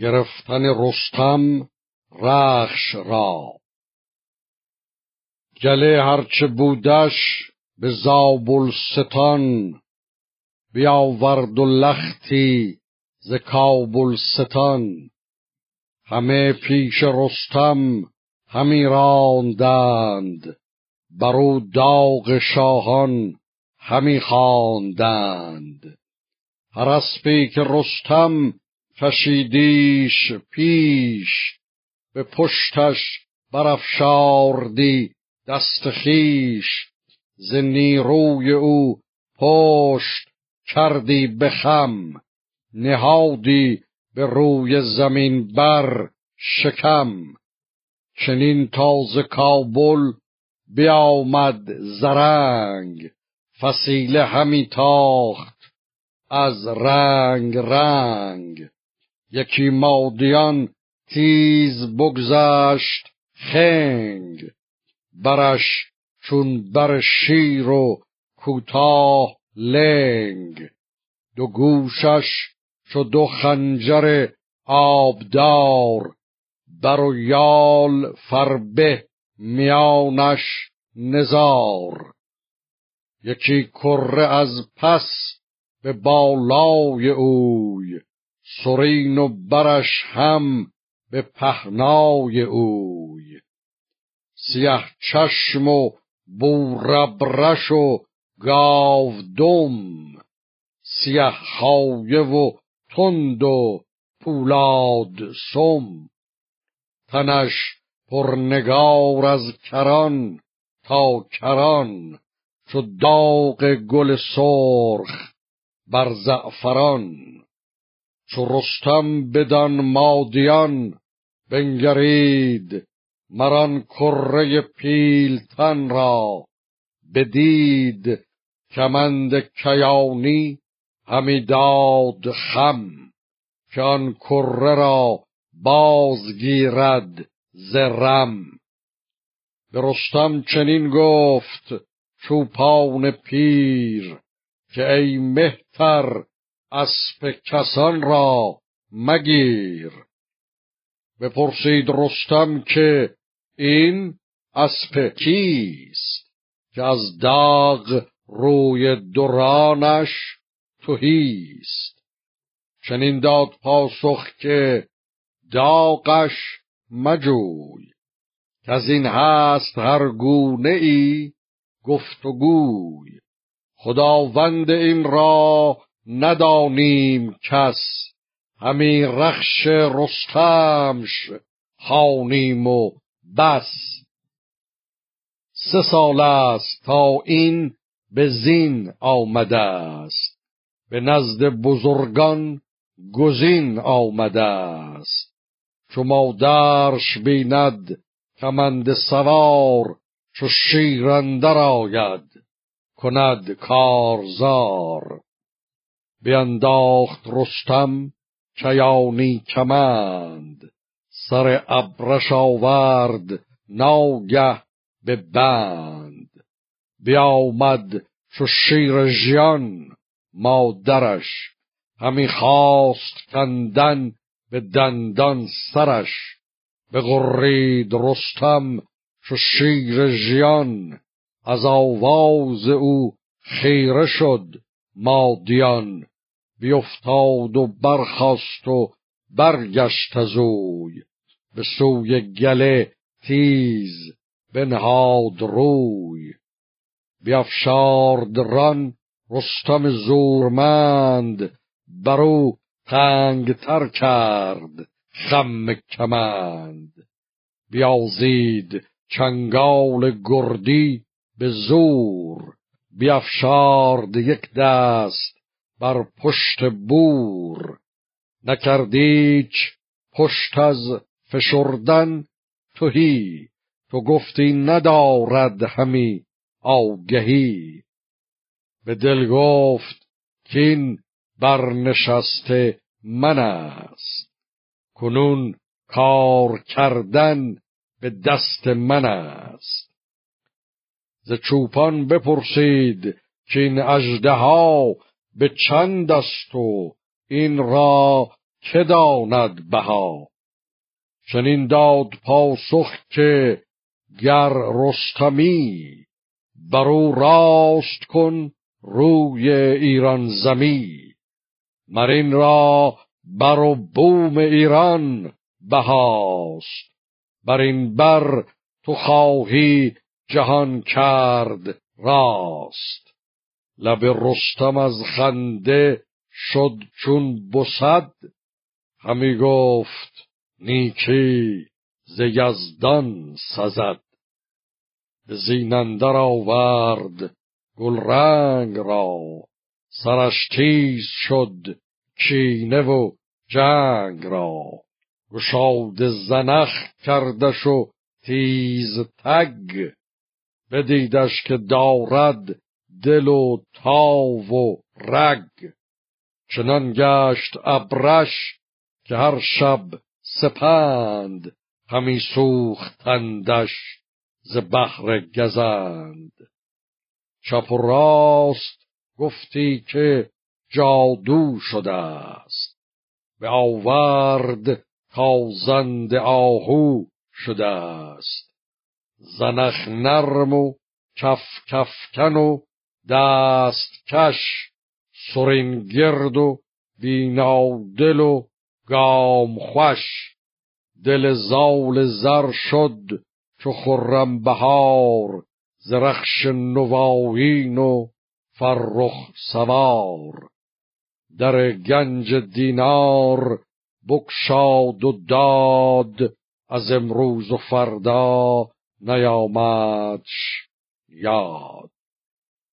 گرفتن رستم رخش را. گله هرچه بودش به زابلستان بیاورد و لختی ز کابلستان. همه پیش رستم همی راندند برو داغ شاهان همی خواندند. هر اسبی که رستم کشیدیش پیش به پشتش برافشاردی دست خیش ز نیروی او پشت کردی به خم نهادی به روی زمین بر شکم. چنین تازه کابل بیامد زرنگ فسیله همی تاخت از رنگ رنگ. یکی مادیان تیز بگذشت خنگ. برش چون بر شیر و کوتاه لنگ. دو گوشش چو دو خنجر آبدار. بر و یال فربه میانش نزار. یکی کره از پس به بالای اوی. سرین و برش هم به پهنای اوی. سیه چشم و بوربرش و گاودم. سیه خایه و تند و پولاد سم. تنش پرنگار از کران تا کران چو داغ گل سرخ بر زعفران. چو رستم بدان مادیان بنگرید مران کره پیلتن را. بدید کمند کیانی همی داد خم که آن کره را بازگیرد زرم به رستم چنین گفت چوپان پیر که ای مهتر اسب کسان را مگیر. بپرسید رستم که این اسب کیست که از داغ روی دورانش توهیست چنین داد پاسخ که داغش مجوی. که از این هست هر گونه ای گفت و گوی خداوند این را ندانیم کس همی رخش رستمش خانیم و بس. سه سال است تا این به زین آمده است. به نزد بزرگان گزین آمده است. چو مادرش بیند کمند سوار چو شیرندر آید کند کارزار. بینداخت رستم چیانی کمند. سر ابرش آورد ناگه به بند. بیامد چو شیر ژیان مادرش. همی خواست کندن به دندان سرش. بغرید رستم چو شیر ژیان. از آواز او خیره شد مادیان. بیفتاد و برخاست و برگشت از اوی. به سوی گله تیز بنهاد روی. بیافشارد ران رستم زورمند برو تنگ تر کرد خم کمند. بیازید چنگال گردی به زور بیافشارد یک دست بر پشت بور. نکردیچ پشت از فشردن. توهی تو گفتی ندارد همی آگهی. به دل گفت کین برنشسته من است. کنون کار کردن به دست من است. ز چوپان بپرسید که این ها به چند است و این را که داند بها؟ چنین داد پاسخ که گر رستمی برو راست کن روی ایران زمی. مرین را بر بوم ایران بهاست. بر این بر تو خواهی جهان کرد راست. لب رستم از خنده شد چون بسد. همی گفت نیکی ز یزدان سزد. زینندر آورد گل رنگ را. سرش تیز شد کینه و جنگ را. گشاد زنخ کردش و تیز تگ. بدیدش که دارد دل و تاو و رگ. چنان گشت ابرش که هر شب سپند همی سوختندش ز بحر گزند. چپ و راست گفتی که جادو شده است. به آورد تازند آهو شده است. زنخ نرم و کف کفکن و دست کش سرین گرد و بینادل و گام خوش دل زال زر شد چو خرم بهار زرخش نواین و فرخ سوار. در گنج دینار بکشاد و داد از امروز و فردا نیامدش یاد.